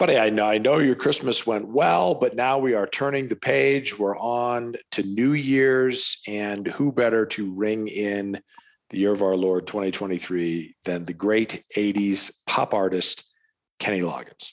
Buddy, I know I know your Christmas went well, but now we are turning the page. We're on to New Year's, and who better to ring in the year of our Lord 2023 than the great 80s pop artist Kenny Loggins?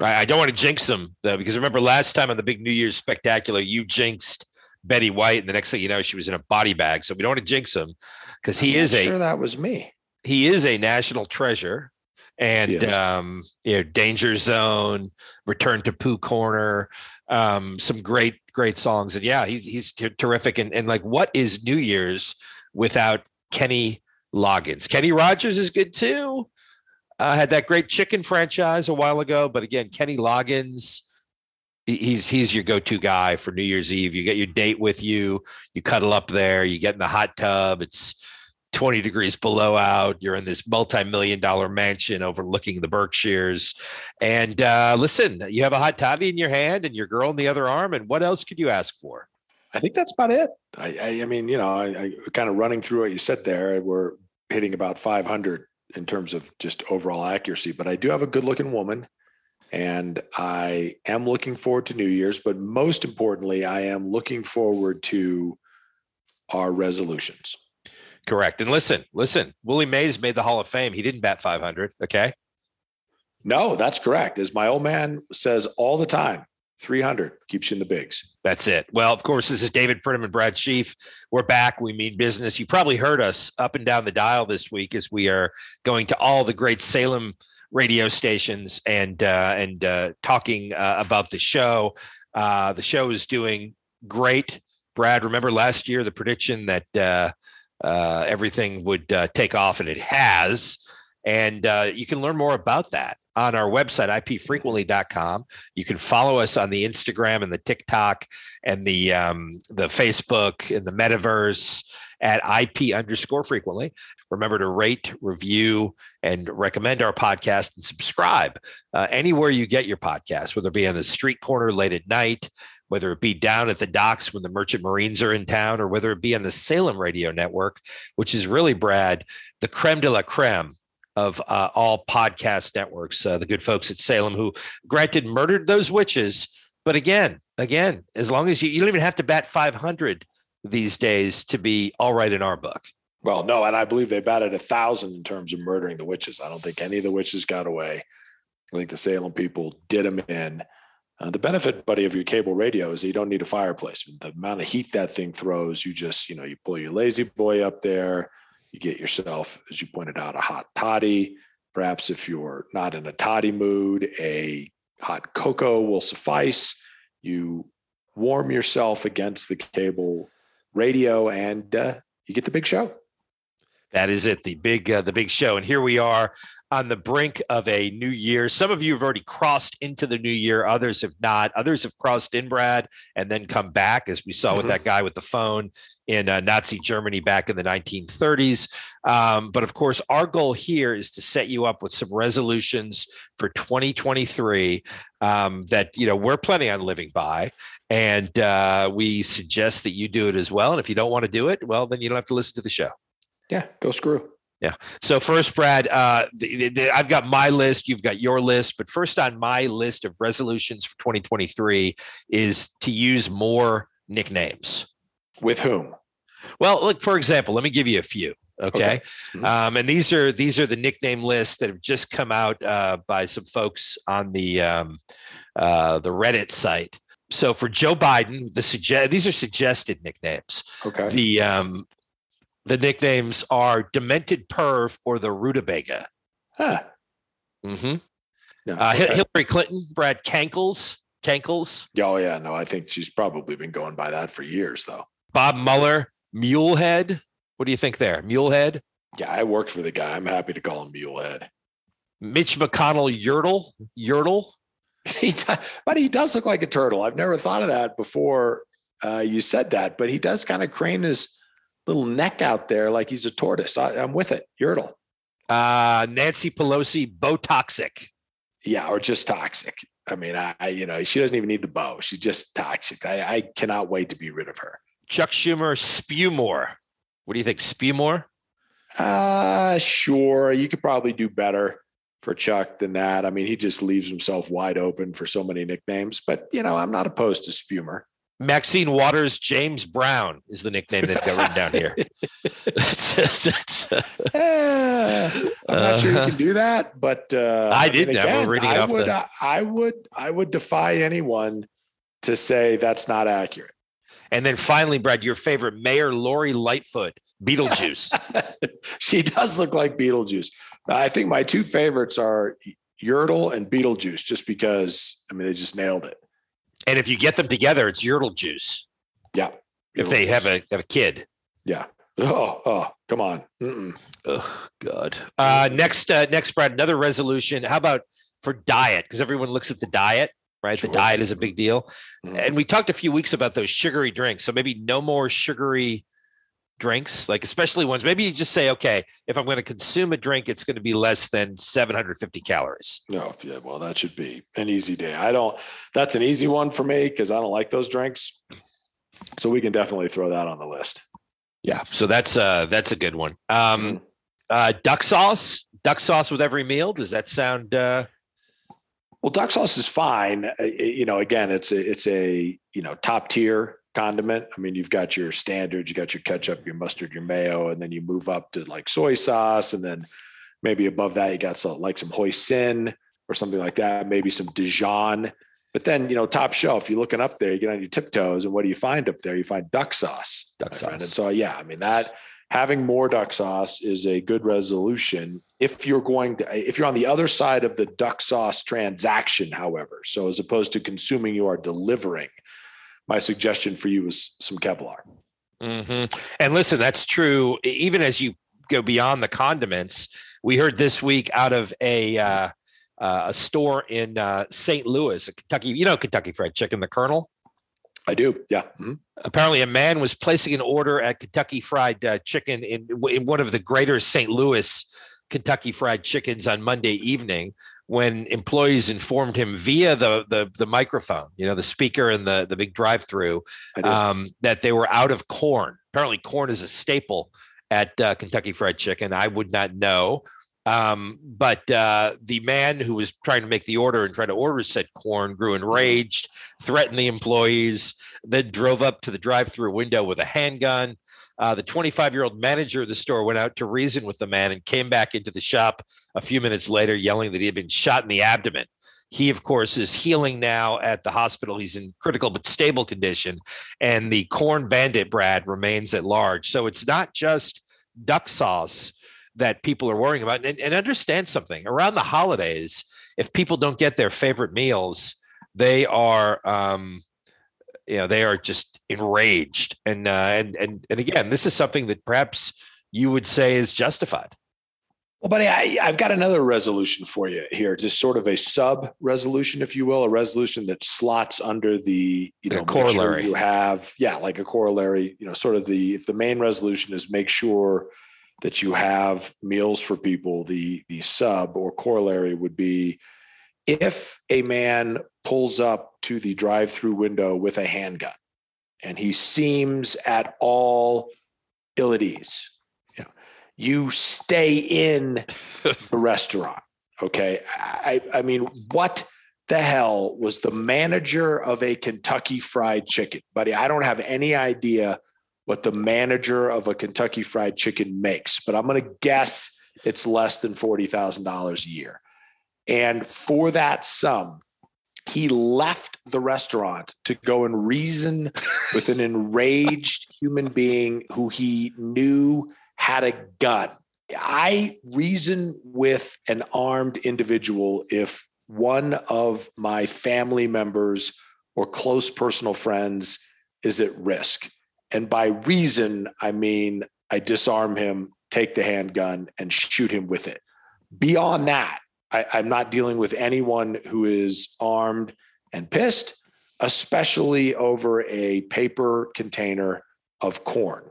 Right. I don't want to jinx him though, because remember last time on the big New Year's spectacular, you jinxed Betty White, and the next thing you know, she was in a body bag. So we don't want to jinx him because he I'm is a sure that was me. he is a national treasure. And Yes. um, you know, Danger Zone, Return to Pooh Corner, um, some great, great songs. And yeah, he's he's ter- terrific. And and like, what is New Year's without Kenny Loggins? Kenny Rogers is good too. Uh, had that great chicken franchise a while ago, but again, Kenny Loggins, he's he's your go-to guy for New Year's Eve. You get your date with you, you cuddle up there, you get in the hot tub. It's 20 degrees below out. You're in this multi-million dollar mansion overlooking the Berkshires. And uh, listen, you have a hot toddy in your hand and your girl in the other arm. And what else could you ask for? I think that's about it. I, I, I mean, you know, I, I kind of running through what you said there. We're hitting about 500 in terms of just overall accuracy, but I do have a good looking woman and I am looking forward to New Year's, but most importantly, I am looking forward to our resolutions. Correct. And listen, listen, Willie Mays made the Hall of Fame. He didn't bat 500. Okay. No, that's correct. As my old man says all the time, 300 keeps you in the bigs. That's it. Well, of course, this is David Pridham and Brad Sheafe. We're back. We mean business. You probably heard us up and down the dial this week as we are going to all the great Salem radio stations and uh, and uh, talking uh, about the show. Uh, the show is doing great. Brad, remember last year the prediction that uh, everything would uh, take off, and it has. And uh, you can learn more about that on our website, ipfrequently.com. You can follow us on the Instagram and the TikTok and the um, the Facebook and the metaverse at IP underscore frequently. Remember to rate, review, and recommend our podcast and subscribe uh, anywhere you get your podcast, whether it be on the street corner late at night, whether it be down at the docks when the merchant marines are in town, or whether it be on the Salem radio network, which is really, Brad, the creme de la creme of uh, all podcast networks. Uh, the good folks at Salem, who granted murdered those witches, but again, again, as long as you, you don't even have to bat 500 these days to be all right in our book. Well, no, and I believe they batted a thousand in terms of murdering the witches. I don't think any of the witches got away. I think the Salem people did them in. Uh, the benefit, buddy, of your cable radio is you don't need a fireplace. The amount of heat that thing throws, you just, you know, you pull your lazy boy up there, you get yourself, as you pointed out, a hot toddy. Perhaps if you're not in a toddy mood, a hot cocoa will suffice. You warm yourself against the cable radio, and uh, you get the big show. That is it, the big uh, the big show, and here we are on the brink of a new year. Some of you have already crossed into the new year, others have not. Others have crossed in, Brad, and then come back, as we saw with Mhm. that guy with the phone in uh, Nazi Germany back in the 1930s. Um, but of course, our goal here is to set you up with some resolutions for 2023 um, that you know we're planning on living by, and uh, we suggest that you do it as well. And if you don't want to do it, well, then you don't have to listen to the show. Yeah, go screw. Yeah. So first, Brad, uh, the, the- I've got my list. You've got your list. But first on my list of resolutions for 2023 is to use more nicknames. With whom? Well, look, for example, let me give you a few. Okay. Mhm. Um, and these are these are the nickname lists that have just come out uh, by some folks on the um, uh, the Reddit site. So for Joe Biden, the suggest these are suggested nicknames. Okay. The um, The nicknames are Demented Perv or the Rutabaga. Huh. Mm-hmm. No, Uh, okay. Hillary Clinton, Brad Kankles, Kankles, Oh yeah, no, I think she's probably been going by that for years though. Bob Mueller, Mulehead. What do you think there? Mulehead, Yeah, I worked for the guy. I'm happy to call him Mulehead. Mitch McConnell, Yertle, Yertle. He, do- but he does look like a turtle. I've never thought of that before uh, you said that, but he does kind of crane his little neck out there like he's a tortoise. I, I'm with it. Yertle. Uh, Nancy Pelosi, Botoxic. Yeah, or just toxic. I mean, I, I you know, she doesn't even need the bow. She's just toxic. I, I cannot wait to be rid of her. Chuck Schumer, Spewmore. What do you think, Spewmore? Uh, sure. You could probably do better for Chuck than that. I mean, he just leaves himself wide open for so many nicknames, but you know, I'm not opposed to Spumer. Maxine Waters, James Brown is the nickname they've got written down here. It's- it's- it's, I'm not sure you can do that, but uh, I did mean, know. We're reading it I would, the- I would, I would defy anyone to say that's not accurate. and then finally, Brad, your favorite Mayor Lori Lightfoot, Beetlejuice. she does look like Beetlejuice. I think my two favorites are Yertle and Beetlejuice, just because I mean they just nailed it. And if you get them together, it's Yertle Juice. Yeah. If they have a have a kid. yeah. Oh, oh, come on. Mm-mm. Oh God. Uh, next, uh, next, Brad. Another resolution. How about for diet? Because everyone looks at the diet, right? Sure. The diet is a big deal. Mhm. And we talked a few weeks about those sugary drinks. So maybe no more sugary drinks, like especially ones. Maybe you just say, okay, if I'm going to consume a drink, it's going to be less than 750 calories. No, yeah, well, that should be an easy day. I don't. That's an easy one for me because I don't like those drinks. So we can definitely throw that on the list. Yeah. So that's uh that's a good one. Um, Mhm. uh, duck sauce, duck sauce with every meal. Does that sound? uh Well, duck sauce is fine. Uh, You know, again, it's a it's a you know top tier condiment. I mean, you've got your standards, you got your ketchup, your mustard, your mayo, and then you move up to like soy sauce, and then maybe above that you got some like some hoisin or something like that. Maybe some Dijon. But then you know, top shelf. You're looking up there, you get on your tiptoes, and what do you find up there? You find duck sauce. Duck my friend. And so, yeah, I mean that having more duck sauce is a good resolution if you're going to if you're on the other side of the duck sauce transaction however so as opposed to consuming you are delivering my suggestion for you is some kevlar Mhm. And listen, that's true. Even as you go beyond the condiments, we heard this week out of a uh, uh, a store in uh, St. Louis, Kentucky. You know, Kentucky Fried Chicken, the Colonel. i do yeah Mhm. Apparently, a man was placing an order at Kentucky Fried uh, Chicken in in one of the greater St. Louis Kentucky Fried Chickens on Monday evening when employees informed him via the the, the microphone, you know, the speaker and the the big drive-through, um, that they were out of corn. Apparently, corn is a staple at uh, Kentucky Fried Chicken. I would not know. Um, but uh, the man who was trying to make the order and try to order said corn grew enraged, threatened the employees, then drove up to the drive-through window with a handgun. Uh, the 25-year-old manager of the store went out to reason with the man and came back into the shop a few minutes later, yelling that he had been shot in the abdomen. He, of course, is healing now at the hospital. He's in critical but stable condition, and the corn bandit Brad remains at large. So it's not just duck sauce that people are worrying about. And, and understand something around the holidays, if people don't get their favorite meals, they are, um, you know, they are just enraged. And uh, and and and again, this is something that perhaps you would say is justified. well buddy I, i've got another resolution for you here just sort of a sub resolution if you will a resolution that slots under the you Like a know sure corollary. you have yeah like a corollary you know sort of the if the main resolution is make sure that you have meals for people the the sub or corollary would be if a man pulls up to the drive-through window with a handgun and he seems at all ill at ease you know you stay in the restaurant okay? I i mean what the hell was the manager of a kentucky fried chicken? Buddy i don't have any idea what the manager of a kentucky fried chicken makes but i'm going to guess it's less than $40000 a year and for that sum he left the restaurant to go and reason with an enraged human being who he knew had a gun. I reason with an armed individual if one of my family members or close personal friends is at risk. And by reason, I mean I disarm him, take the handgun, and shoot him with it. Beyond that, I, I'm not dealing with anyone who is armed and pissed, especially over a paper container of corn.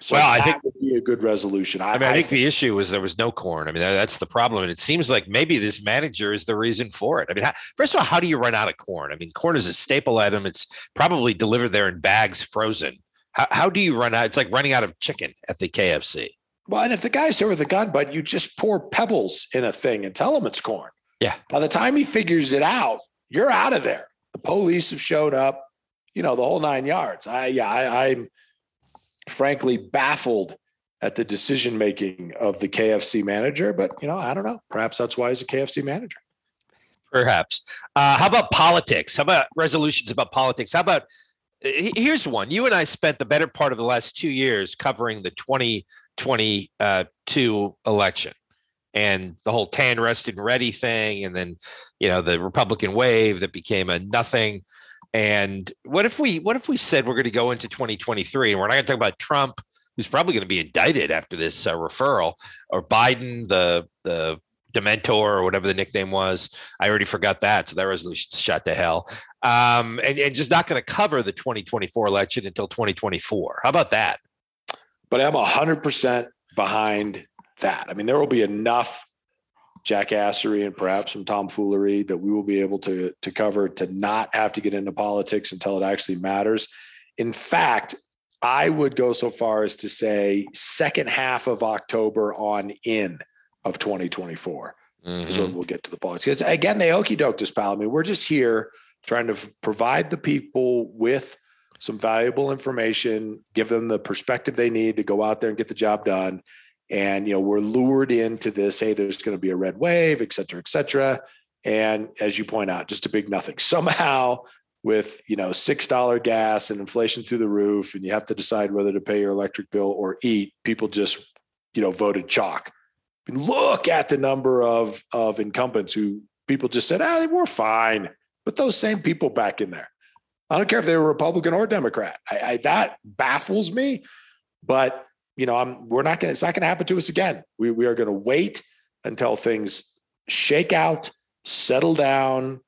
So Well, I think- would be a good resolution. I mean, I think the issue was there was no corn. I mean, that, that's the problem. And it seems like maybe this manager is the reason for it. I mean, how, first of all, how do you run out of corn? I mean, corn is a staple item. It's probably delivered there in bags, frozen. How, how do you run out? It's like running out of chicken at the KFC. Well, and if the guy's there with a gun, but you just pour pebbles in a thing and tell him it's corn. Yeah. By the time he figures it out, you're out of there. The police have showed up, you know, the whole nine yards. I yeah, I, I'm frankly baffled at the decision making of the KFC manager, but you know, I don't know. Perhaps that's why he's a KFC manager. Perhaps. Uh, how about politics? How about resolutions about politics? How about here's one. You and I spent the better part of the last two years covering the 2022 election and the whole tan rested and ready thing, and then you know the Republican wave that became a nothing. And what if we what if we said we're going to go into 2023 and we're not going to talk about Trump, who's probably going to be indicted after this uh, referral, or Biden, the the Dementor or whatever the nickname was. I already forgot that, so that resolution's shot to hell. Um, and, and just not going to cover the 2024 election until 2024. How about that? But I'm hundred percent behind that. I mean, there will be enough jackassery and perhaps some tomfoolery that we will be able to to cover to not have to get into politics until it actually matters. In fact, I would go so far as to say second half of October on in of 2024 is when mm-hmm. we'll get to the politics. Because again, they okey doke this pal. I mean, we're just here trying to provide the people with some valuable information, give them the perspective they need to go out there and get the job done. And you know, we're lured into this, hey, there's going to be a red wave, et cetera, et cetera. And as you point out, just a big nothing. Somehow with you know six dollar gas and inflation through the roof, and you have to decide whether to pay your electric bill or eat, people just you know voted chalk. Look at the number of of incumbents who people just said, ah, they were fine. Put those same people back in there. I don't care if they were Republican or Democrat. I, I, that baffles me. But you know, I'm we're not gonna. It's not gonna happen to us again. We we are gonna wait until things shake out, settle down,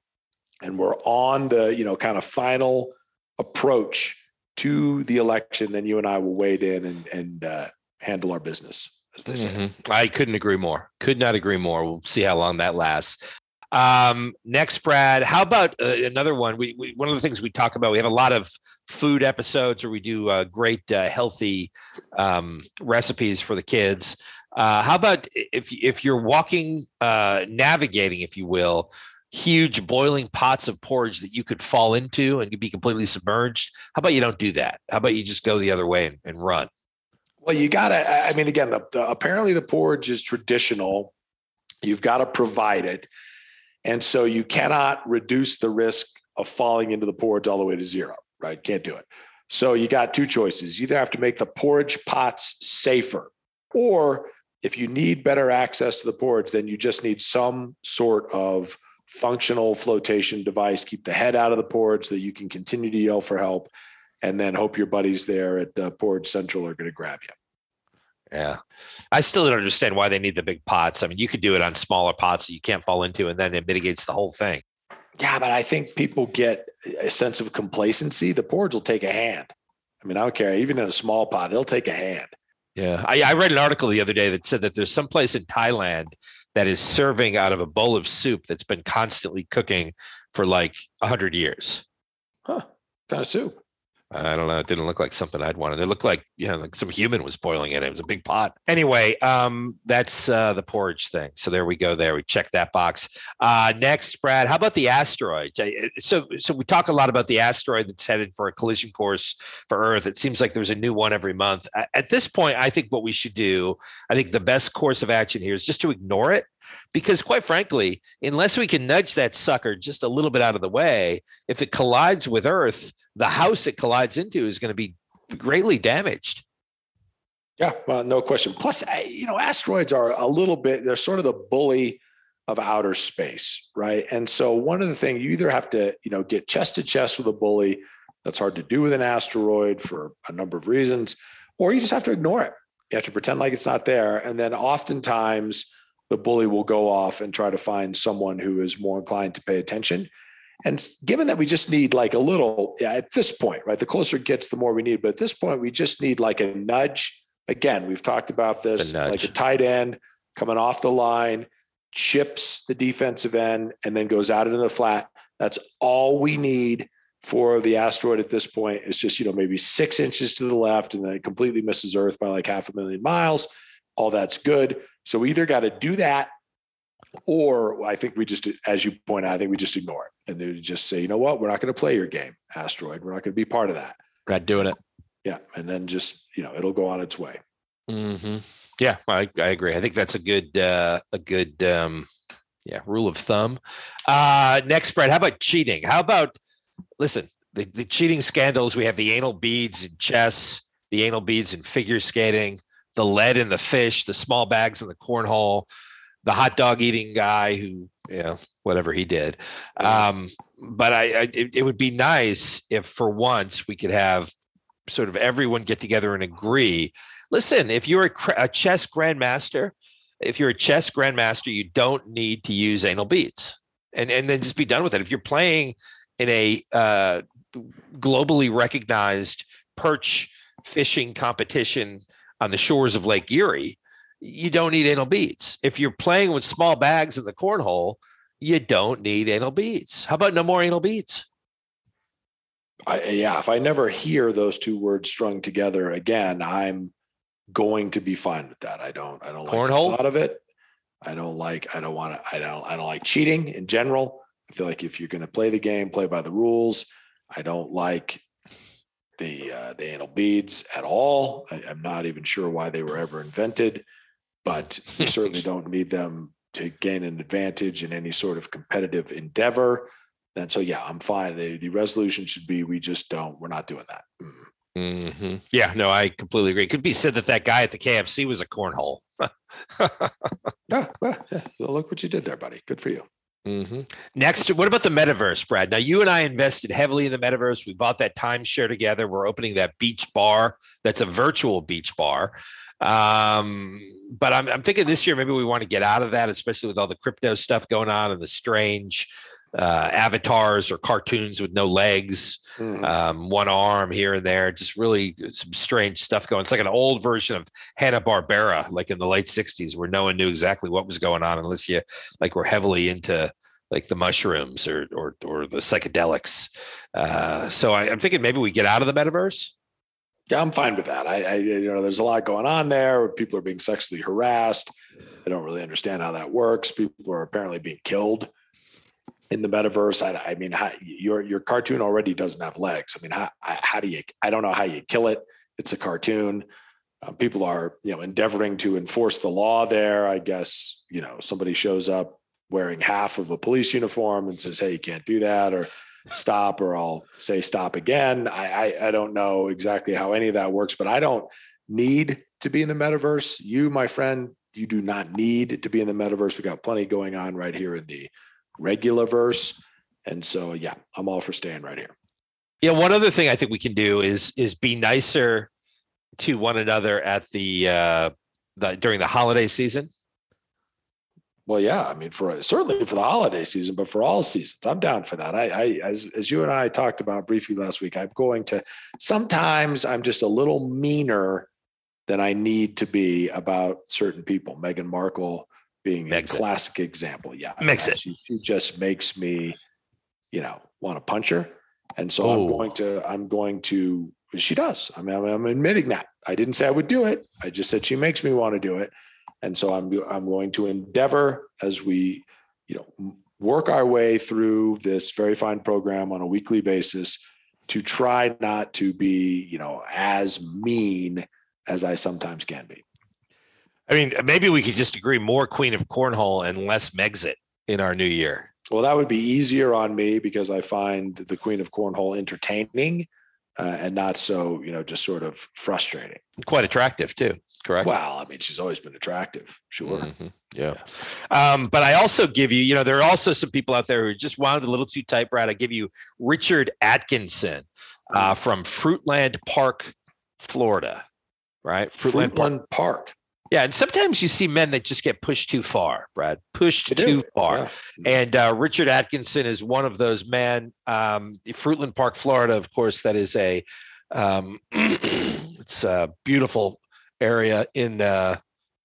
and we're on the you know kind of final approach to the election. Then you and I will wade in and and uh, handle our business, as they say. Mhm. I couldn't agree more. Could not agree more. We'll see how long that lasts. Um, next, Brad, how about uh, another one? We, we one of the things we talk about. We have a lot of food episodes where we do uh, great uh, healthy um, recipes for the kids. Uh, how about if if you're walking, uh, navigating, if you will, huge boiling pots of porridge that you could fall into and be completely submerged? How about you don't do that? How about you just go the other way and, and run? Well, you got to. I mean, again, the, the, apparently the porridge is traditional. You've got to provide it, and so you cannot reduce the risk of falling into the porridge all the way to zero. Right? Can't do it. So you got two choices. You either have to make the porridge pots safer, or if you need better access to the porridge, then you just need some sort of functional flotation device. Keep the head out of the porridge so that you can continue to yell for help and then hope your buddies there at uh, Porridge Central are going to grab you. Yeah. I still don't understand why they need the big pots. I mean, you could do it on smaller pots that you can't fall into, and then it mitigates the whole thing. Yeah, but I think people get a sense of complacency. The porridge will take a hand. I mean, I don't care. Even in a small pot, it'll take a hand. Yeah. I, I read an article the other day that said that there's some place in Thailand that is serving out of a bowl of soup that's been constantly cooking for like 100 years. Huh? Kind of soup. I don't know. It didn't look like something I'd wanted. It looked like, you know, like some human was boiling it. It was a big pot. Anyway, um, that's uh, the porridge thing. So there we go. There we check that box. Uh, next, Brad, how about the asteroid? Uh, So, so we talk a lot about the asteroid that's headed for a collision course for Earth. It seems like there's a new one every month. At this point, I think what we should do, I think the best course of action here is just to ignore it because quite frankly, unless we can nudge that sucker just a little bit out of the way, if it collides with Earth, the house it collides into is going to be greatly damaged. Yeah, well, no question. Plus, you know, asteroids are a little bit, they're sort of the bully of outer space, right? And so one of the things you either have to, you know, get chest to chest with a bully. That's hard to do with an asteroid for a number of reasons, or you just have to ignore it. You have to pretend like it's not there. And then oftentimes the bully will go off and try to find someone who is more inclined to pay attention. And given that we just need like a little at this point, right? The closer it gets, the more we need. But at this point, we just need like a nudge. Again, we've talked about this, a like a tight end coming off the line, chips the defensive end, and then goes out into the flat. That's all we need for the asteroid at this point. It's just, you know, maybe six inches to the left and then it completely misses Earth by like half a million miles. All that's good. So we either got to do that or I think we just, as you point out, I think we just ignore it and they just say, you know what, we're not going to play your game, asteroid. We're not going to be part of that. Not doing it. Yeah, and then just you know it'll go on its way. Mm-hmm. Yeah, I, I agree. I think that's a good uh, a good um, yeah rule of thumb. Uh, next, Brett, how about cheating? How about listen the, the cheating scandals? We have the anal beads in chess, the anal beads in figure skating, the lead in the fish, the small bags in the cornhole the hot dog eating guy who, you know, whatever he did. Um, but I, I it, it, would be nice if for once we could have sort of everyone get together and agree. Listen, if you're a, a chess grandmaster, if you're a chess grandmaster, you don't need to use anal beads, and and then just be done with it. If you're playing in a uh, globally recognized perch fishing competition on the shores of Lake Erie, you don't need anal beads. If you're playing with small bags in the cornhole, you don't need anal beads. How about no more anal beads? I, yeah, if I never hear those two words strung together again, I'm going to be fine with that. I don't. I don't cornhole? like the thought of it. I don't like. I don't want to. I don't. I don't like cheating in general. I feel like if you're going to play the game, play by the rules. I don't like the uh, the anal beads at all. I, I'm not even sure why they were ever invented but you certainly don't need them to gain an advantage in any sort of competitive endeavor. And so, yeah, I'm fine. The, the resolution should be we just don't, we're not doing that. Mm. Mm-hmm. Yeah, no, I completely agree. It could be said that that guy at the KFC was a cornhole. yeah, well, yeah, look what you did there, buddy. Good for you. Mm-hmm. Next, what about the metaverse, Brad? Now, you and I invested heavily in the metaverse. We bought that timeshare together. We're opening that beach bar. That's a virtual beach bar. Um, but I'm, I'm thinking this year maybe we want to get out of that, especially with all the crypto stuff going on and the strange uh, avatars or cartoons with no legs, mm-hmm. um, one arm here and there. Just really some strange stuff going. It's like an old version of Hanna Barbera, like in the late '60s, where no one knew exactly what was going on unless you like were heavily into like the mushrooms or or or the psychedelics. Uh, so I, I'm thinking maybe we get out of the metaverse. Yeah, I'm fine with that. I, I, you know, there's a lot going on there. People are being sexually harassed. I don't really understand how that works. People are apparently being killed in the metaverse. I, I mean, how, your your cartoon already doesn't have legs. I mean, how how do you? I don't know how you kill it. It's a cartoon. Uh, people are you know endeavoring to enforce the law there. I guess you know somebody shows up wearing half of a police uniform and says, "Hey, you can't do that," or stop or I'll say stop again. I, I, I don't know exactly how any of that works, but I don't need to be in the metaverse. You, my friend, you do not need to be in the metaverse. We got plenty going on right here in the regular verse. And so yeah, I'm all for staying right here. Yeah, one other thing I think we can do is is be nicer to one another at the uh the during the holiday season. Well, yeah, I mean, for certainly for the holiday season, but for all seasons, I'm down for that. I, I, as as you and I talked about briefly last week, I'm going to. Sometimes I'm just a little meaner than I need to be about certain people. Meghan Markle being Makes a classic it. example. Yeah, makes it. She, she, just makes me, you know, want to punch her, and so I'm going oh. to. I'm going to. She does. I mean, I'm admitting that. I didn't say I would do it. I just said she makes me want to do it. And so I'm I'm going to endeavor as we, you know, work our way through this very fine program on a weekly basis to try not to be, you know, as mean as I sometimes can be. I mean, maybe we could just agree more Queen of Cornhole and less Megxit in our new year. Well, that would be easier on me because I find the Queen of Cornhole entertaining uh, and not so, you know, just sort of frustrating. Quite attractive too. Correct. Well, I mean, she's always been attractive, sure. Mhm. Yeah. Um, but I also give you, you know, there are also some people out there who just wound a little too tight, Brad. I give you Richard Atkinson uh, from Fruitland Park, Florida. Right. Fruitland, Park. Fruitland Park. Yeah. And sometimes you see men that just get pushed too far, Brad, pushed They do, too far. yeah. And uh, Richard Atkinson is one of those men. Um, Fruitland Park, Florida, of course, that is a um, it's a beautiful area in uh,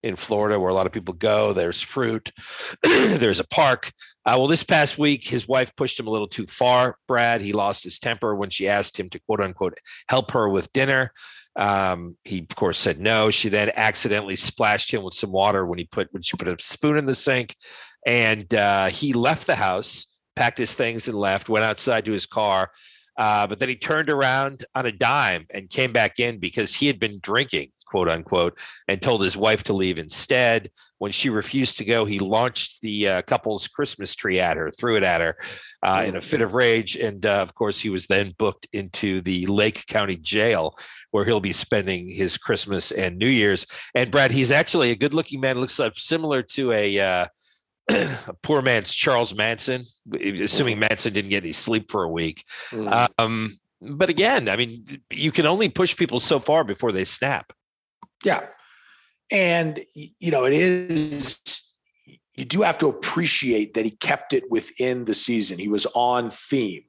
in Florida where a lot of people go. There's fruit, there's a park. Uh, well, this past week, his wife pushed him a little too far. Brad, he lost his temper when she asked him to quote unquote help her with dinner. Um, he of course said no. She then accidentally splashed him with some water when he put when she put a spoon in the sink, and uh, he left the house, packed his things, and left. Went outside to his car, uh, but then he turned around on a dime and came back in because he had been drinking, quote unquote, and told his wife to leave instead. When she refused to go, he launched the uh, couple's Christmas tree at her, threw it at her uh, in a fit of rage. And uh, of course, he was then booked into the Lake County Jail, where he'll be spending his Christmas and New Year's. And Brad, he's actually a good looking man, looks like similar to a. Uh, a poor man's Charles Manson, assuming Manson didn't get any sleep for a week. Mm. Um, but again, I mean, you can only push people so far before they snap. Yeah. And, you know, it is, you do have to appreciate that he kept it within the season. He was on theme,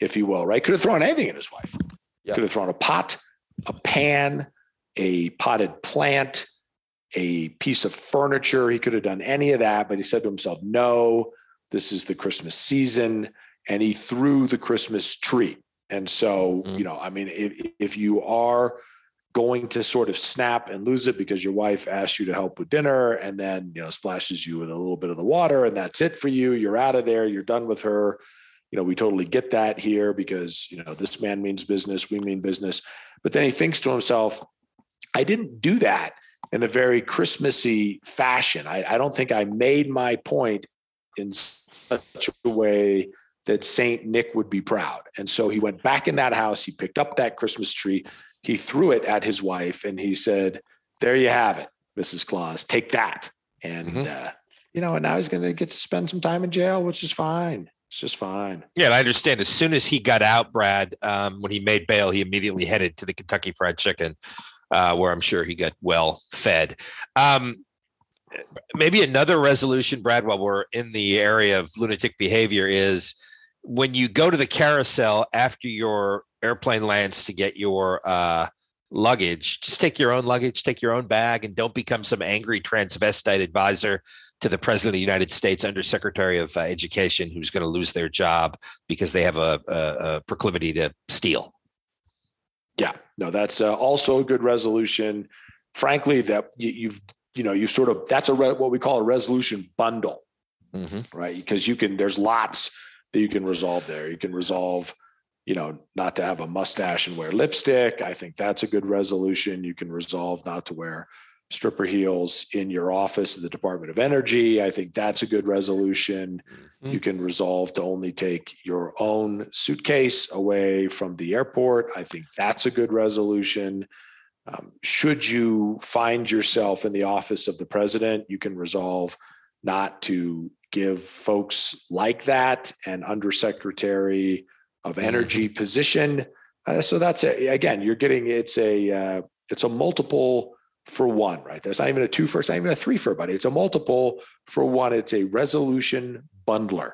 if you will, right? Could have thrown anything at his wife. Yeah. Could have thrown a pot, a pan, a potted plant, a piece of furniture. He could have done any of that, but he said to himself, no, this is the Christmas season. And he threw the Christmas tree. And so, Mhm. you know, I mean, if, if you are going to sort of snap and lose it because your wife asked you to help with dinner and then, you know, splashes you with a little bit of the water and that's it for you, you're out of there, you're done with her. You know, we totally get that here because, you know, this man means business, we mean business. But then he thinks to himself, I didn't do that in a very Christmassy fashion. I, I don't think I made my point in such a way that Saint Nick would be proud. And so he went back in that house. He picked up that Christmas tree. He threw it at his wife and he said, There you have it, Mrs. Claus. Take that. And, Mhm. uh, you know, and now he's going to get to spend some time in jail, which is fine. It's just fine. Yeah, and I understand. As soon as he got out, Brad, um, when he made bail, he immediately headed to the Kentucky Fried Chicken, uh, where I'm sure he got well fed. Um, maybe another resolution, Brad, while we're in the area of lunatic behavior, is when you go to the carousel after your airplane lands to get your uh, luggage, just take your own luggage, take your own bag, and don't become some angry transvestite advisor to the president of the United States, undersecretary of uh, education, who's going to lose their job because they have a, a, a proclivity to steal. Yeah, no, that's uh, also a good resolution. Frankly, that you, you've, you know, you sort of, that's a, re- what we call a resolution bundle. right? Because you can, there's lots that you can resolve there. You can resolve, you know, not to have a mustache and wear lipstick. I think that's a good resolution. You can resolve not to wear stripper heels in your office at the Department of Energy. I think that's a good resolution. You can resolve to only take your own suitcase away from the airport. I think that's a good resolution. Um, should you find yourself in the office of the president, you can resolve not to give folks like that an undersecretary of energy position. Uh, so that's a, again, you're getting it's a uh, it's a multiple for one, right? There's not even a two for, it's not even a three for, buddy. It's a multiple for one. It's a resolution bundler.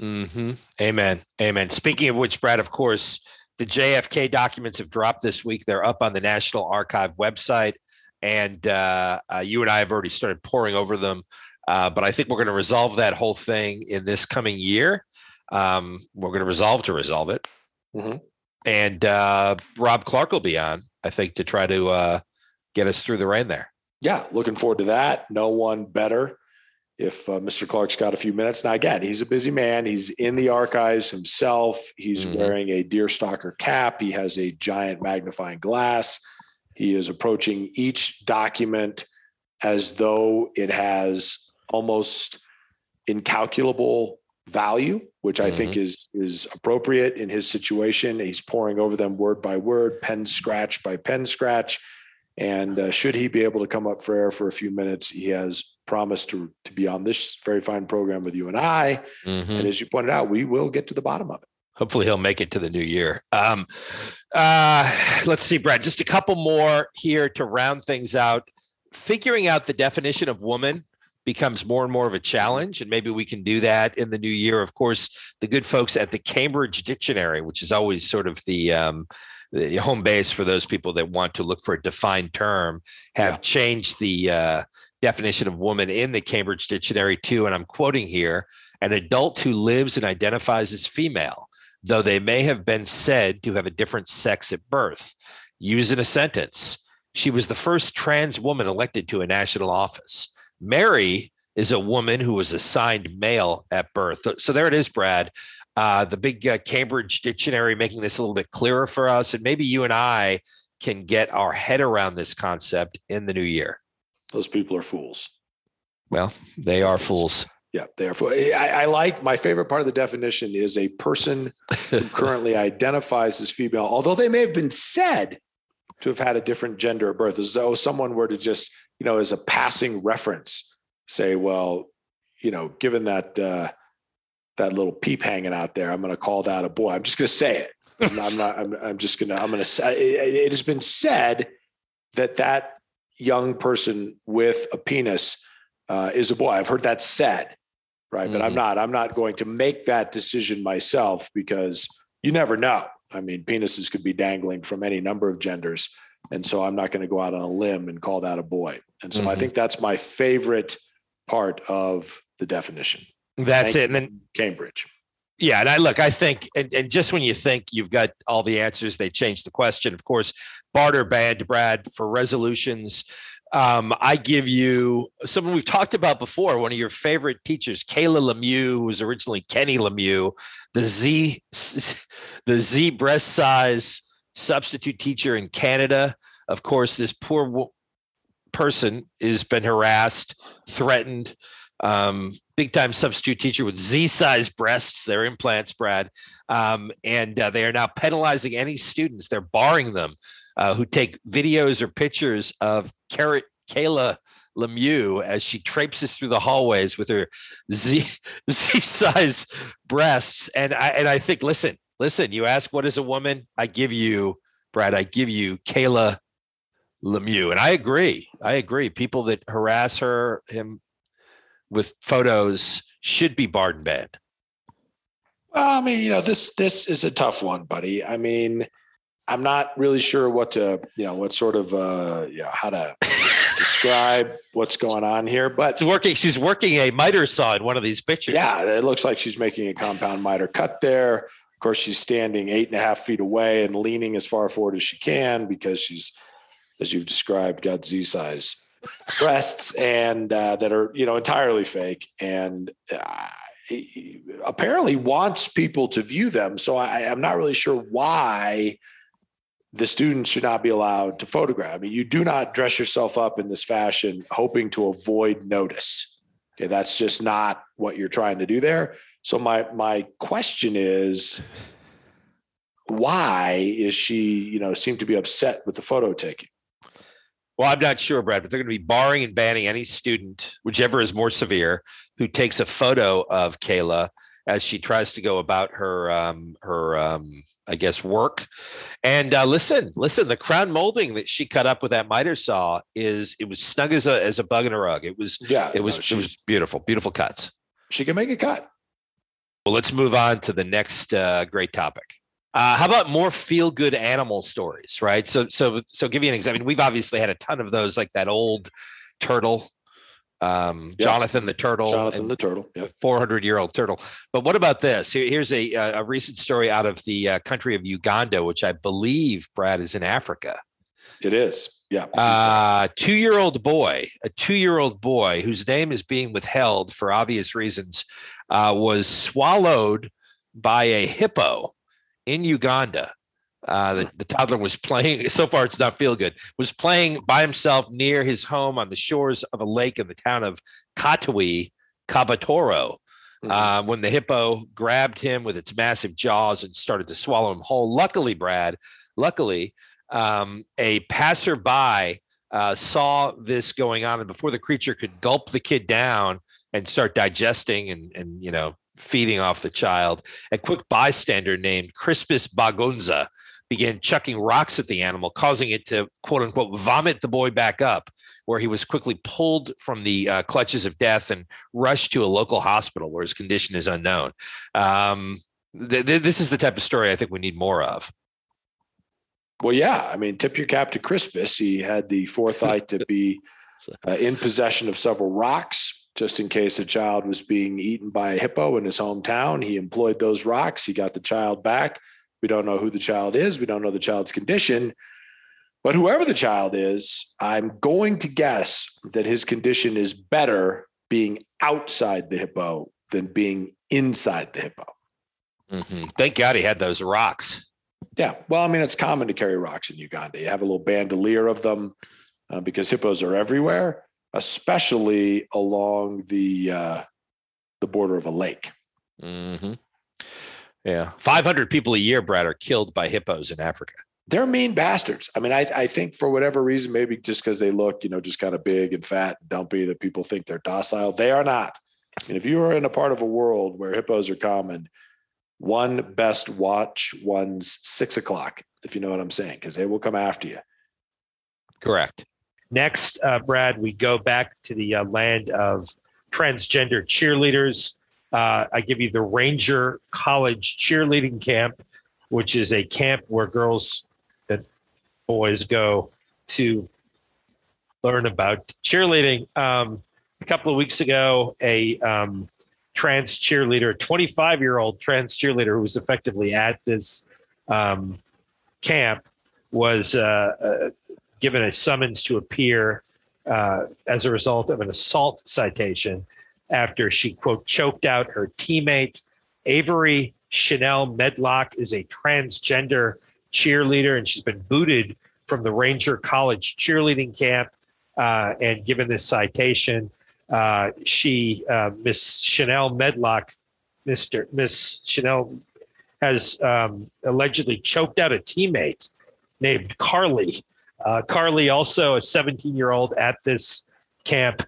Mm-hmm. Amen. Amen. Speaking of which, Brad, of course, the JFK documents have dropped this week. They're up on the National Archive website. And uh, uh, you and I have already started poring over them. Uh, but I think we're going to resolve that whole thing in this coming year. Um, we're going to resolve to resolve it. Mhm. And uh, Rob Clark will be on, I think, to try to uh, get us through the rain there. Yeah, looking forward to that. No one better. If uh, Mr. Clark's got a few minutes now, again, he's a busy man. He's in the archives himself. He's Mhm. wearing a deerstalker cap. He has a giant magnifying glass. He is approaching each document as though it has almost incalculable value, which I think Mm-hmm. is is appropriate in his situation. He's poring over them word by word, pen scratch by pen scratch. And uh, should he be able to come up for air for a few minutes, he has promised to to be on this very fine program with you and I. Mhm. And as you pointed out, we will get to the bottom of it. Hopefully he'll make it to the new year. Um, uh, let's see, Brad, just a couple more here to round things out. Figuring out the definition of woman becomes more and more of a challenge, and maybe we can do that in the new year. Of course, the good folks at the Cambridge Dictionary, which is always sort of the um, the home base for those people that want to look for a defined term, have Yeah. changed the uh, definition of woman in the Cambridge Dictionary too. And I'm quoting here: an adult who lives and identifies as female though they may have been said to have a different sex at birth. Use in a sentence. She was the first trans woman elected to a national office. Mary is a woman who was assigned male at birth. So there it is, Brad. Uh, the big uh, Cambridge Dictionary making this a little bit clearer for us. And maybe you and I can get our head around this concept in the new year. Those people are fools. Well, they are fools. Yeah, therefore, I, I like my favorite part of the definition is a person who currently identifies as female, although they may have been said to have had a different gender at birth, as though someone were to just, you know, as a passing reference, say, well, you know, given that uh, that little peep hanging out there, I'm going to call that a boy. I'm just going to say it. I'm not. I'm, not, I'm, I'm just going to. I'm going to say. It, it has been said that that young person with a penis uh, is a boy. I've heard that said, right? But I'm Mhm. not. I'm not going to make that decision myself because you never know. I mean, penises could be dangling from any number of genders, and so I'm not going to go out on a limb and call that a boy. And so I Mhm. think that's my favorite part of the definition. That's Thank it. And then Cambridge. Yeah, and I look, I think, and, and just when you think you've got all the answers, they change the question. Of course, barter band, Brad, for resolutions. Um, I give you someone we've talked about before, one of your favorite teachers, Kayla Lemieux, who was originally Kenny Lemieux, the Z, the Z breast size substitute teacher in Canada. Of course, this poor wo- person has been harassed, threatened. Um, big time substitute teacher with Z size breasts, their implants, Brad. Um, and uh, they are now penalizing any students. They're barring them uh, who take videos or pictures of Carrot Kayla Lemieux as she traipses through the hallways with her Z Z size breasts. And I and I think, listen, listen, you ask what is a woman? I give you, Brad, I give you Kayla Lemieux. And I agree. I agree. People that harass her, him with photos should be barred and banned. Well, I mean, you know, this this is a tough one, buddy. I mean, I'm not really sure what to, you know, what sort of, uh, you know, how to describe what's going on here. But She's working. She's working a miter saw in one of these pictures. yeah, it looks like she's making a compound miter cut there. Of course, she's standing eight and a half feet away and leaning as far forward as she can because she's, as you've described, got Z size breasts and uh, that are, you know, entirely fake. And uh, apparently wants people to view them. So I, I'm not really sure why the students should not be allowed to photograph. I mean, you do not dress yourself up in this fashion hoping to avoid notice. Okay, that's just not what you're trying to do there. So my my question is, why is she, you know, seem to be upset with the photo taking? Well, I'm not sure, Brad, but they're going to be barring and banning any student, whichever is more severe, who takes a photo of Kayla as she tries to go about her um, her um, I guess work. And uh, listen, listen, the crown molding that she cut up with that miter saw is it was snug as a as a bug in a rug. It was Yeah, it was no, it was beautiful, beautiful cuts. she can make a cut. Well, let's move on to the next uh, great topic. Uh, how about more feel good animal stories, right? So, so, so, give you an example. I mean, we've obviously had a ton of those, like that old turtle, um, Yeah. Jonathan the turtle, Jonathan the turtle. Yeah. 400 year old turtle. But what about this? Here, here's a a recent story out of the uh, country of Uganda, which I believe Brad is in Africa. It is. Yeah. Uh, two year old boy, a two year old boy whose name is being withheld for obvious reasons, uh, was swallowed by a hippo in Uganda. Uh, the, the toddler was playing. So far, it's not feel good. Was playing by himself near his home on the shores of a lake in the town of Katwe, Kabatoro. mm-hmm. uh, when the hippo grabbed him with its massive jaws and started to swallow him whole. Luckily, Brad, luckily, um, a passerby uh, saw this going on, and before the creature could gulp the kid down and start digesting and and you know feeding off the child, a quick bystander named Crispus Bagonza began chucking rocks at the animal, causing it to quote unquote vomit the boy back up, where he was quickly pulled from the uh, clutches of death and rushed to a local hospital where his condition is unknown. Um, th- th- this is the type of story I think we need more of. Well, yeah. I mean, tip your cap to Crispus. He had the forethought to be uh, in possession of several rocks just in case a child was being eaten by a hippo in his hometown. He employed those rocks. He got the child back. We don't know who the child is. We don't know the child's condition. But whoever the child is, I'm going to guess that his condition is better being outside the hippo than being inside the hippo. Mm-hmm. Thank God he had those rocks. Yeah. Well, I mean, it's common to carry rocks in Uganda. You have a little bandolier of them uh, because hippos are everywhere, especially along the uh, the border of a lake. Mm-hmm. Yeah. 500 people a year, Brad, are killed by hippos in Africa. They're mean bastards. I mean, I, I think for whatever reason, maybe just because they look, you know, just kind of big and fat and dumpy, that people think they're docile. They are not. And if you are in a part of a world where hippos are common, one best watch one's six o'clock, if you know what I'm saying, because they will come after you. Correct. Next, uh, Brad, we go back to the uh, land of transgender cheerleaders. Uh, I give you the Ranger College Cheerleading Camp, which is a camp where girls and boys go to learn about cheerleading. Um, a couple of weeks ago, a um, trans cheerleader, 25 year old trans cheerleader who was effectively at this um, camp, was uh, uh, given a summons to appear uh, as a result of an assault citation after she, quote, choked out her teammate. Avery Chanel Medlock is a transgender cheerleader, and she's been booted from the Ranger College cheerleading camp uh, and given this citation. Uh, she, uh, Miss Chanel Medlock, Mr. Miss Chanel, has um, allegedly choked out a teammate named Carly. Uh, Carly, also a 17 year old at this camp,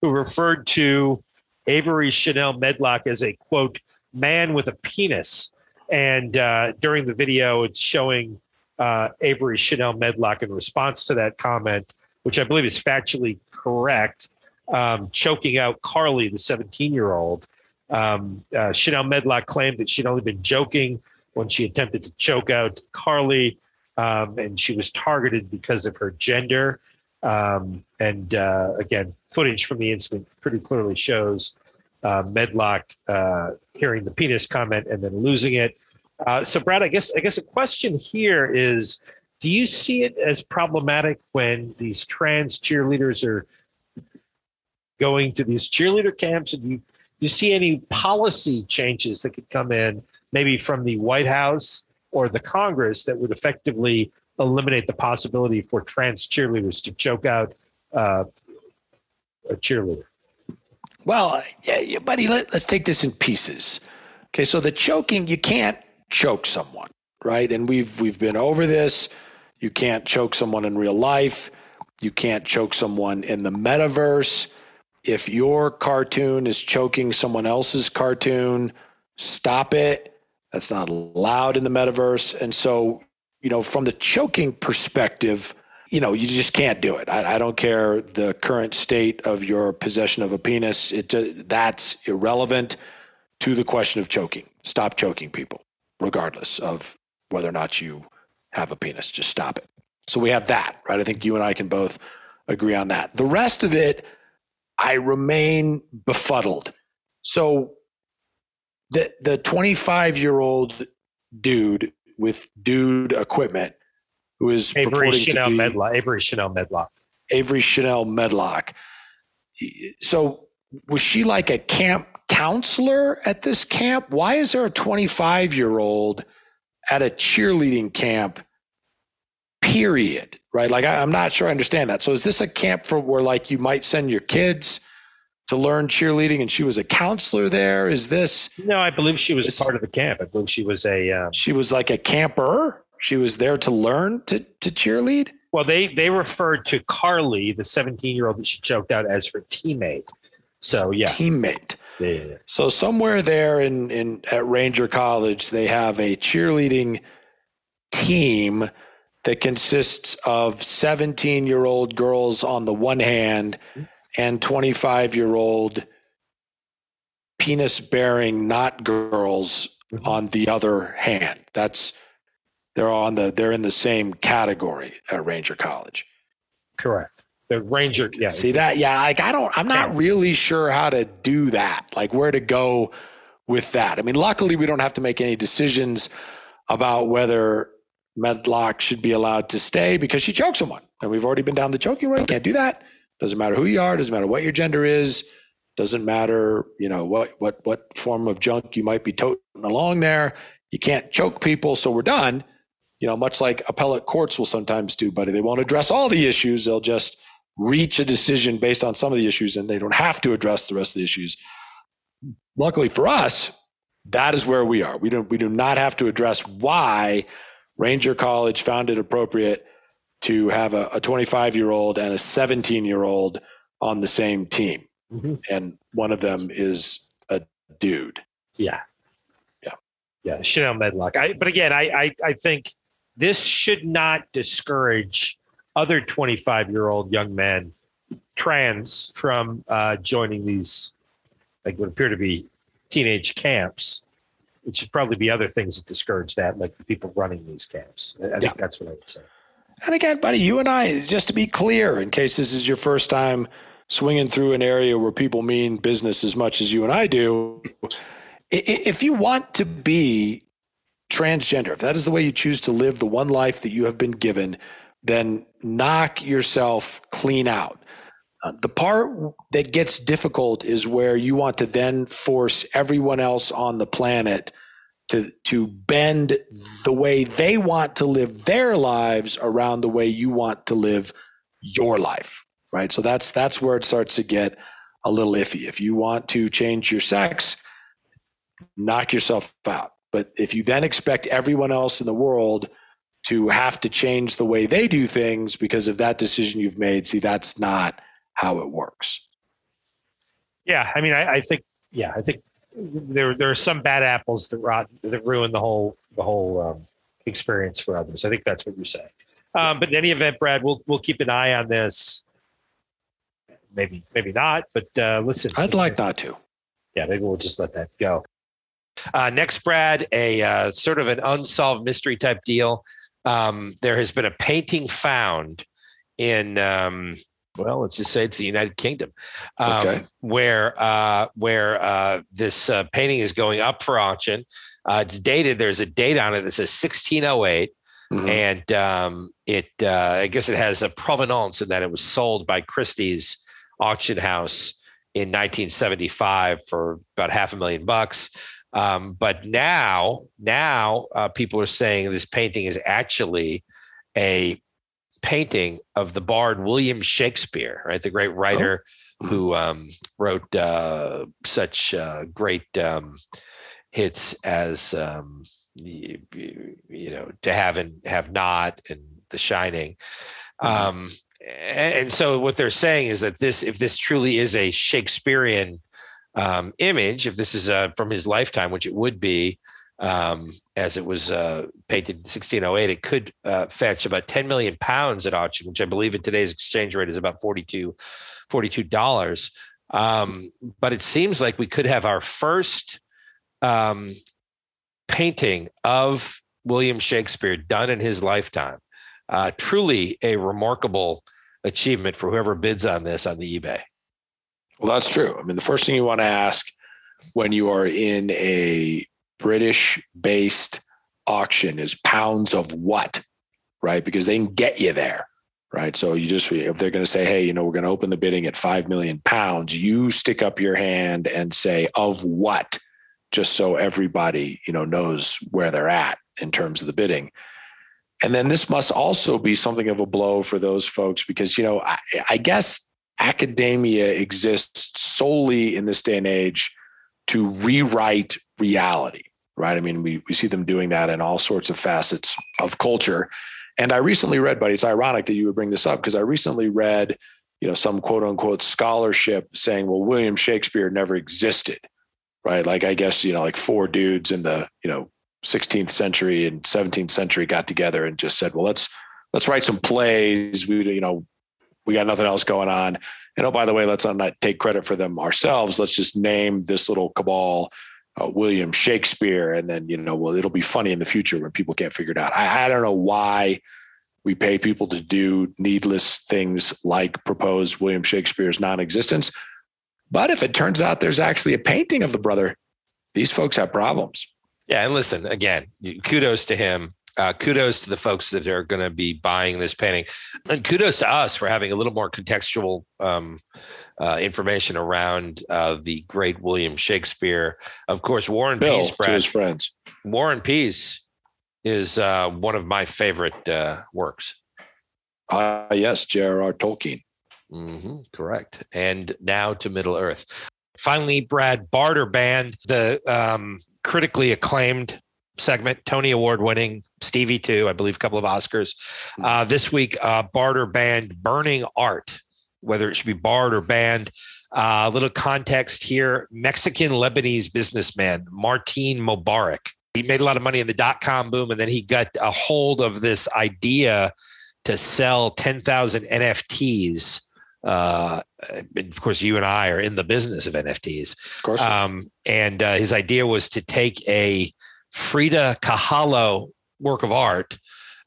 who referred to Avery Chanel Medlock as a quote, man with a penis. And uh, during the video, it's showing uh, Avery Chanel Medlock in response to that comment, which I believe is factually correct, um, choking out Carly, the 17 year old. Um, uh, Chanel Medlock claimed that she'd only been joking when she attempted to choke out Carly, um, and she was targeted because of her gender. Um, and uh, again, footage from the incident pretty clearly shows uh, Medlock uh, hearing the penis comment and then losing it. Uh, so, Brad, I guess I guess a question here is: Do you see it as problematic when these trans cheerleaders are going to these cheerleader camps? And you you see any policy changes that could come in, maybe from the White House or the Congress, that would effectively eliminate the possibility for trans cheerleaders to choke out uh, a cheerleader? Well, yeah, buddy, let, let's take this in pieces. Okay, so the choking, you can't choke someone, right? And we've we've been over this. You can't choke someone in real life. You can't choke someone in the metaverse. If your cartoon is choking someone else's cartoon, stop it. That's not allowed in the metaverse. And so you know, from the choking perspective, you know, you just can't do it. I, I, don't care the current state of your possession of a penis. It that's irrelevant to the question of choking. Stop choking people, regardless of whether or not you have a penis. Just stop it. So we have that, right? I think you and I can both agree on that. The rest of it, I remain befuddled. So the the 25 year old dude with dude equipment who is Avery Chanel be, Medlock. Avery Chanel Medlock. Avery Chanel Medlock. So was she like a camp counselor at this camp? Why is there a 25 year old at a cheerleading camp? Period. Right. Like I, I'm not sure I understand that. So is this a camp for where like you might send your kids to learn cheerleading and she was a counselor there? Is this? No, I believe she was This- part of the camp. I believe she was a. Um, She was like a camper. She was there to learn to, to cheerlead. well, they they referred to Carly, the 17 year old that she choked out, as her teammate. So yeah, Teammate. yeah. So somewhere there in, in at Ranger College, they have a cheerleading team that consists of 17 year old girls on the one hand and 25 year old penis bearing not girls Mhm. on the other hand. That's they're on the they're in the same category at Ranger College. correct. The Ranger, yeah, See that? Yeah, like I don't I'm not really sure how to do that. Like where to go with that. I mean, luckily we don't have to make any decisions about whether Medlock should be allowed to stay because she choked someone. And we've already been down the choking road. Can't do that. Doesn't matter who you are, doesn't matter what your gender is, doesn't matter, you know, what what what form of junk you might be toting along there. You can't choke people, so we're done. You know, much like appellate courts will sometimes do, buddy. They won't address all the issues. They'll just reach a decision based on some of the issues and they don't have to address the rest of the issues. Luckily for us, that is where we are. We don't we do not have to address why Ranger College found it appropriate to have a 25 year old and a 17 year old on the same team. Mhm. And one of them is a dude. yeah, Yeah. yeah. Chanel Medlock. I, but again, I, I I think this should not discourage other 25 year old young men trans from uh, joining these like what appear to be teenage camps. It should probably be other things that discourage that, like the people running these camps. I, think Yeah. that's what I would say. And again, buddy, you and I, just to be clear, in case this is your first time swinging through an area where people mean business as much as you and I do, if you want to be transgender, if that is the way you choose to live the one life that you have been given, then knock yourself clean out. Uh, the part that gets difficult is where you want to then force everyone else on the planet to to bend the way they want to live their lives around the way you want to live your life right? So that's that's where it starts to get a little iffy. If you want to change your sex knock yourself out. But if you then expect everyone else in the world to have to change the way they do things because of that decision you've made see that's not how it works Yeah, I mean, I, I think, yeah, I think there there are some bad apples that rot that ruin the whole the whole um, experience for others. I think that's what you're saying. Um, but in any event, Brad, we'll we'll keep an eye on this. Maybe maybe not, but uh, listen, i'd like not to yeah, maybe we'll just let that go. Uh, next, Brad, a uh, sort of an unsolved mystery type deal. Um, there has been a painting found in, um, well, let's just say it's the United Kingdom, um, Okay. where uh, where uh, this uh, painting is going up for auction. Uh, it's dated. There's a date on it that says 1608, Mhm. and um, it uh, I guess it has a provenance in that it was sold by Christie's auction house in 1975 for about half a million bucks. Um, but now, now uh, people are saying this painting is actually a painting of the bard William Shakespeare, right? The great writer Mhm. who um, wrote uh, such uh, great um, hits as um, you, you know, to have and have not, and The Shining. Um, and, and so what they're saying is that this, if this truly is a Shakespearean um, image, if this is uh, from his lifetime, which it would be, um, as it was uh, painted in 1608, it could uh, fetch about 10 million pounds at auction, which I believe in today's exchange rate is about 42 $42. Um, but it seems like we could have our first um, painting of William Shakespeare done in his lifetime. Uh, truly a remarkable achievement for whoever bids on this on the eBay. Well, that's true. I mean, the first thing you want to ask when you are in a British based auction is pounds of what, right? Because they can get you there, right? So you just, if they're going to say, hey, you know, we're going to open the bidding at 5 million pounds, you stick up your hand and say, of what? Just so everybody, you know, knows where they're at in terms of the bidding. And then this must also be something of a blow for those folks because, you know, I, I guess academia exists solely in this day and age to rewrite reality, right? I mean, we, we see them doing that in all sorts of facets of culture. And I recently read, buddy, it's ironic that you would bring this up because I recently read, you know, some quote unquote scholarship saying, well, William Shakespeare never existed, right? Like, I guess, you know, like four dudes in the, you know, 16th century and 17th century got together and just said, well, let's, let's write some plays. We, you know, we got nothing else going on. And oh, by the way, let's not take credit for them ourselves. Let's just name this little cabal uh, William Shakespeare, and then you know, well, it'll be funny in the future when people can't figure it out. I, I don't know why we pay people to do needless things like propose William Shakespeare's non-existence. But if it turns out there's actually a painting of the brother, these folks have problems. Yeah, and listen again, kudos to him uh, kudos to the folks that are going to be buying this painting, and kudos to us for having a little more contextual um, uh, information around uh, the great William Shakespeare. Of course, War and Bill Peace, Brad, to his friends. War and Peace is uh, one of my favorite uh, works. Uh, yes, J.R.R. Tolkien. Mm-hmm, correct. And now to Middle Earth. Finally, Brad Bar or Ban, the um, critically acclaimed segment, Tony Award winning, Stevie too, I believe a couple of Oscars. Hmm. Uh, this week, uh, Bar or Ban Burning Art, whether it should be barred or banned. Uh, a little context here Mexican Lebanese businessman Martin Mobarak. He made a lot of money in the dot com boom, and then he got a hold of this idea to sell 10,000 NFTs. Uh, of course, you and I are in the business of NFTs. Of course. Um, and uh, his idea was to take a Frida Kahlo work of art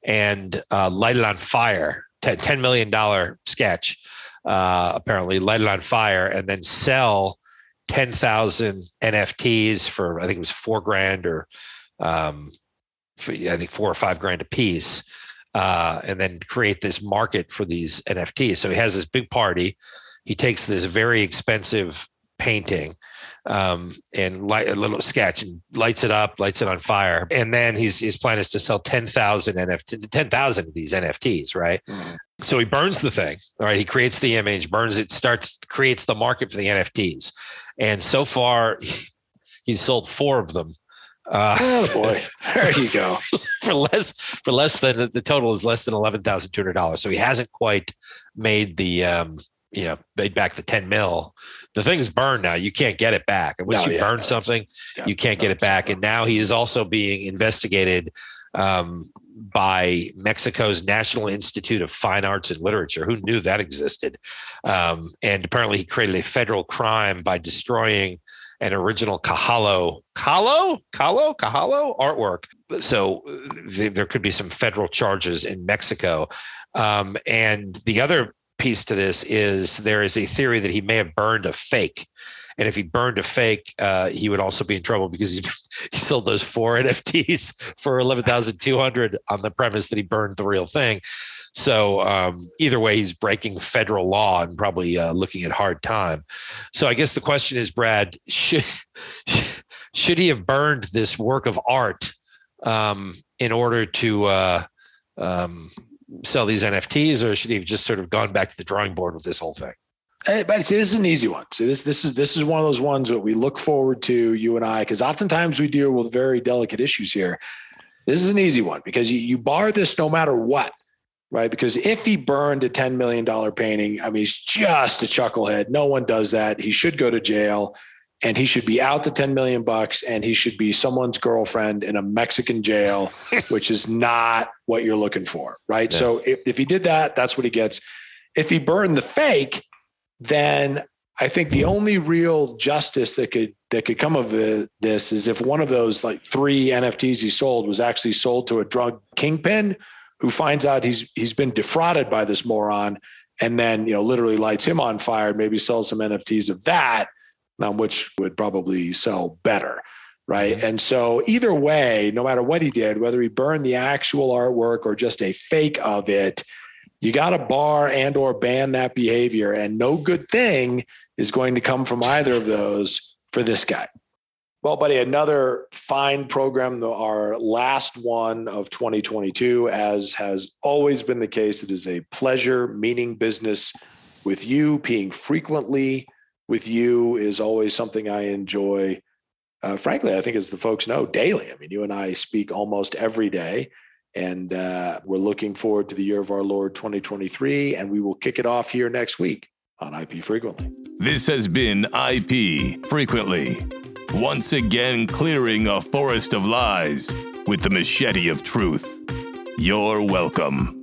and uh, light it on fire. $10 million sketch, uh, apparently, light it on fire and then sell 10,000 NFTs for, I think it was four grand or um, for, I think four or five grand a piece. Uh, and then create this market for these NFTs. So he has this big party. He takes this very expensive painting um, and light a little sketch and lights it up, lights it on fire. And then his his plan is to sell 10,000 NFT, 10,000 of these NFTs, right? Mm. So he burns the thing, all right? He creates the image, burns it, starts, creates the market for the NFTs. And so far, he's sold four of them. Uh, oh boy, there you go. for less, for less than the total is less than eleven thousand two hundred dollars. So he hasn't quite made the um, you know, made back the 10 mil. The thing's burned now. You can't get it back. And once no, you yeah, burn no, something, yeah, you can't get it back. And now he is also being investigated um, by Mexico's National Institute of Fine Arts and Literature. Who knew that existed? Um, and apparently, he created a federal crime by destroying an original Kahalo, Kahlo, Kahlo, Kahlo artwork. So th- there could be some federal charges in Mexico. Um, and the other piece to this is there is a theory that he may have burned a fake. And if he burned a fake, uh, he would also be in trouble because he, he sold those four NFTs for eleven thousand two hundred on the premise that he burned the real thing. So um, either way, he's breaking federal law and probably uh, looking at hard time. So I guess the question is, Brad, should should he have burned this work of art um, in order to uh, um, sell these NFTs, or should he have just sort of gone back to the drawing board with this whole thing? Hey, but see, this is an easy one. See, this this is this is one of those ones that we look forward to, you and I, because oftentimes we deal with very delicate issues here. This is an easy one because you, you bar this no matter what, right? Because if he burned a $10 million painting, I mean, he's just a chucklehead. No one does that. He should go to jail and he should be out the 10 million bucks and he should be someone's girlfriend in a Mexican jail, which is not what you're looking for. Right. Yeah. So if, if he did that, that's what he gets. If he burned the fake, then I think the only real justice that could that could come of this is if one of those like three NFTs he sold was actually sold to a drug kingpin who finds out he's he's been defrauded by this moron and then you know literally lights him on fire, maybe sells some NFTs of that um, which would probably sell better. Right. Mm-hmm. And so, either way, no matter what he did, whether he burned the actual artwork or just a fake of it, you got to bar and or ban that behavior. And no good thing is going to come from either of those for this guy. Well, buddy, another fine program, our last one of 2022, as has always been the case. It is a pleasure meaning business with you, peeing frequently with you is always something I enjoy. Uh, frankly, I think as the folks know, daily. I mean, you and I speak almost every day, and uh, we're looking forward to the year of our Lord 2023, and we will kick it off here next week on IP Frequently. This has been IP Frequently, once again clearing a forest of lies with the machete of truth. You're welcome.